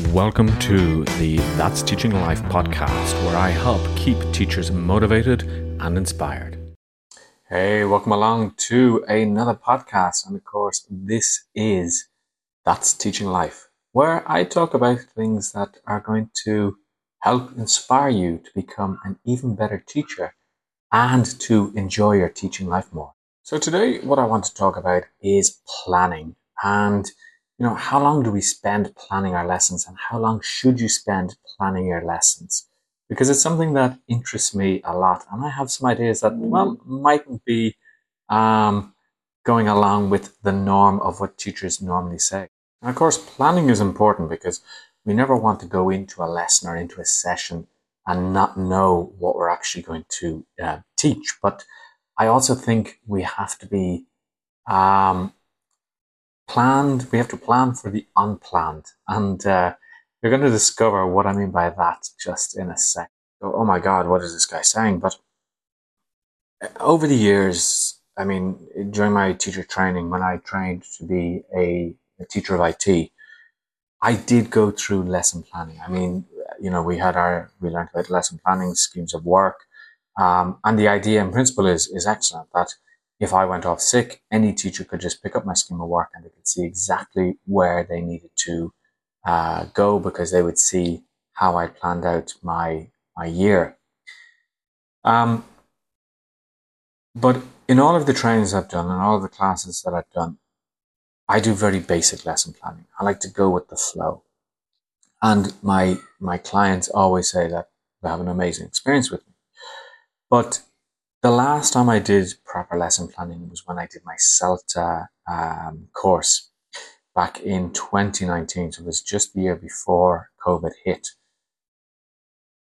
Welcome to the That's Teaching Life podcast, where I help keep teachers motivated and inspired. Hey, welcome along to another podcast. And of course, this is That's Teaching Life, where I talk about things that are going to help inspire you to become an even better teacher and to enjoy your teaching life more. So, today, what I want to talk about is planning and you know, how long do we spend planning our lessons and how long should you spend planning your lessons? Because it's something that interests me a lot. And I have some ideas that, well, mightn't be um, going along with the norm of what teachers normally say. And of course, planning is important because we never want to go into a lesson or into a session and not know what we're actually going to uh, teach. But I also think we have to be um, planned, we have to plan for the unplanned. And uh, you're going to discover what I mean by that just in a sec. Oh my God, what is this guy saying? But uh, over the years, I mean, during my teacher training, when I trained to be a, a teacher of IT, I did go through lesson planning. I mean, you know, we had our, we learned about lesson planning, schemes of work. Um, and the idea in principle is, is excellent that if I went off sick, any teacher could just pick up my scheme of work and they could see exactly where they needed to uh, go because they would see how I planned out my my year. Um, but in all of the trainings I've done and all of the classes that I've done, I do very basic lesson planning. I like to go with the flow. And my my clients always say that they have an amazing experience with me. But the last time I did proper lesson planning was when I did my CELTA um, course back in 2019. So it was just the year before COVID hit.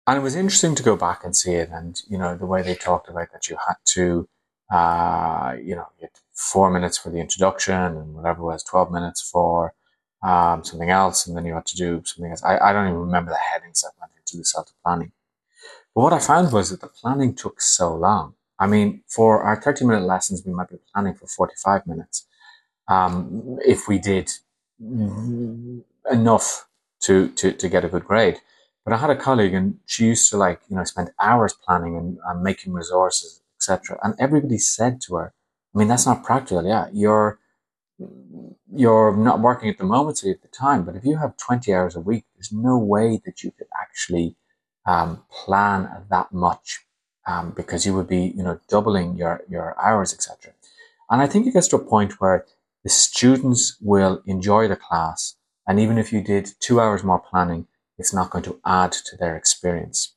And it was interesting to go back and see it. And, you know, the way they talked about that you had to, uh, you know, four minutes for the introduction and whatever was 12 minutes for um, something else. And then you had to do something else. I, I don't even remember the headings that went into the CELTA planning. But what I found was that the planning took so long I mean, for our 30 minute lessons, we might be planning for 45 minutes. Um, if we did enough to, to, to get a good grade. But I had a colleague and she used to like, you know, spend hours planning and, making resources, etc. And everybody said to her, I mean, that's not practical. Yeah. You're, you're not working at the moment, so you have the time. But if you have 20 hours a week, there's no way that you could actually um, plan that much um, because you would be, you know, doubling your, your hours, etc. And I think it gets to a point where the students will enjoy the class. And even if you did two hours more planning, it's not going to add to their experience.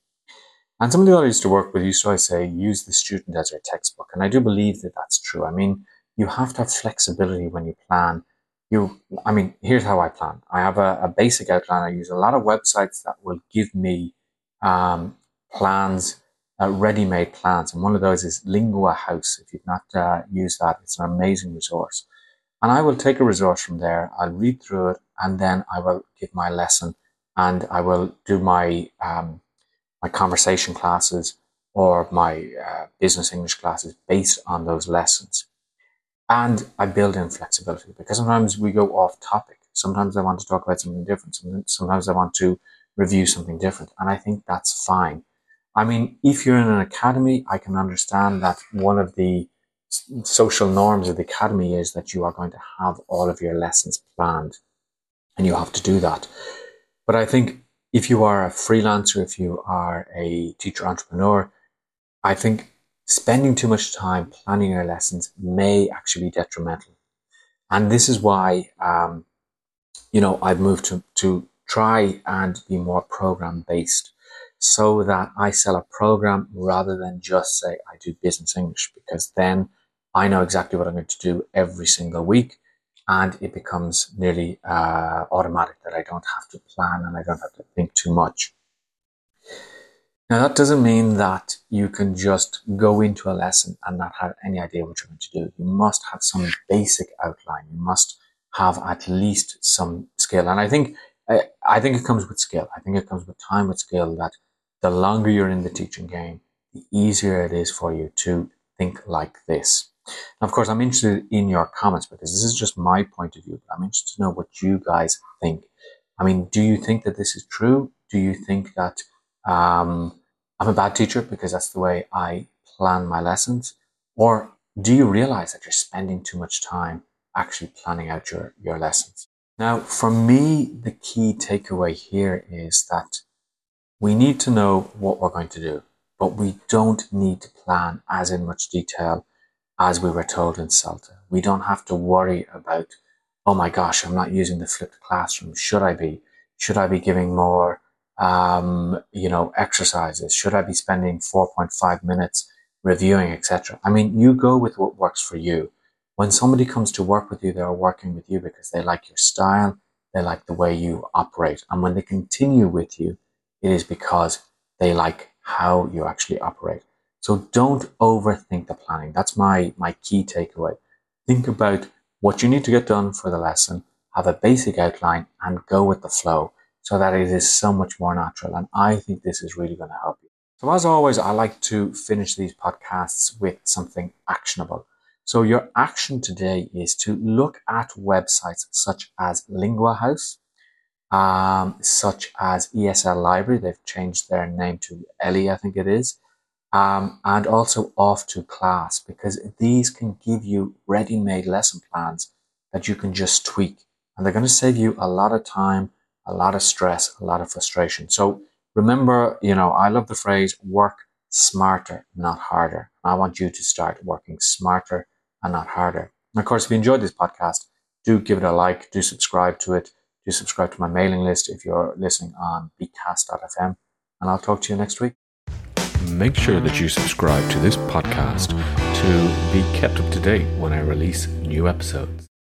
And somebody that I used to work with used to always say, use the student as your textbook. And I do believe that that's true. I mean, you have to have flexibility when you plan. You, I mean, here's how I plan. I have a, a basic outline. I use a lot of websites that will give me um, plans uh, ready-made plans. And one of those is Lingua House. If you've not uh, used that, it's an amazing resource. And I will take a resource from there. I'll read through it, and then I will give my lesson, and I will do my um, my conversation classes or my uh, business English classes based on those lessons. And I build in flexibility because sometimes we go off topic. Sometimes I want to talk about something different. Sometimes I want to review something different. And I think that's fine. I mean, if you're in an academy, I can understand that one of the social norms of the academy is that you are going to have all of your lessons planned and you have to do that. But I think if you are a freelancer, if you are a teacher entrepreneur, I think spending too much time planning your lessons may actually be detrimental. And this is why, um, you know, I've moved to, to try and be more program based so that I sell a program rather than just say I do business English because then I know exactly what I'm going to do every single week and it becomes nearly uh, automatic that I don't have to plan and I don't have to think too much. Now that doesn't mean that you can just go into a lesson and not have any idea what you're going to do. You must have some basic outline. You must have at least some skill. And I think I, I think it comes with skill. I think it comes with time with skill that the longer you're in the teaching game, the easier it is for you to think like this. Now, of course, I'm interested in your comments because this is just my point of view, but I'm interested to know what you guys think. I mean, do you think that this is true? Do you think that um, I'm a bad teacher because that's the way I plan my lessons? Or do you realize that you're spending too much time actually planning out your, your lessons? Now, for me, the key takeaway here is that we need to know what we're going to do, but we don't need to plan as in much detail as we were told in CELTA. We don't have to worry about, oh my gosh, I'm not using the flipped classroom. Should I be? Should I be giving more, um, you know, exercises? Should I be spending 4.5 minutes reviewing, etc.? I mean, you go with what works for you. When somebody comes to work with you, they're working with you because they like your style, they like the way you operate. And when they continue with you, it is because they like how you actually operate. So don't overthink the planning. That's my, my key takeaway. Think about what you need to get done for the lesson, have a basic outline and go with the flow so that it is so much more natural. And I think this is really going to help you. So as always, I like to finish these podcasts with something actionable. So your action today is to look at websites such as Lingua House, um, such as ESL Library. They've changed their name to Ellii, I think it is. Um, and also Off2Class because these can give you ready-made lesson plans that you can just tweak. And they're going to save you a lot of time a lot of stress a lot of frustration. So remember you know i love the phrase work smarter not harder. I want you to start working smarter and not harder. And of course if you enjoyed this podcast do give it a like do subscribe to it do subscribe to my mailing list if you're listening on bcast.fm and i'll talk to you next week make sure that you subscribe to this podcast to be kept up to date when I release new episodes.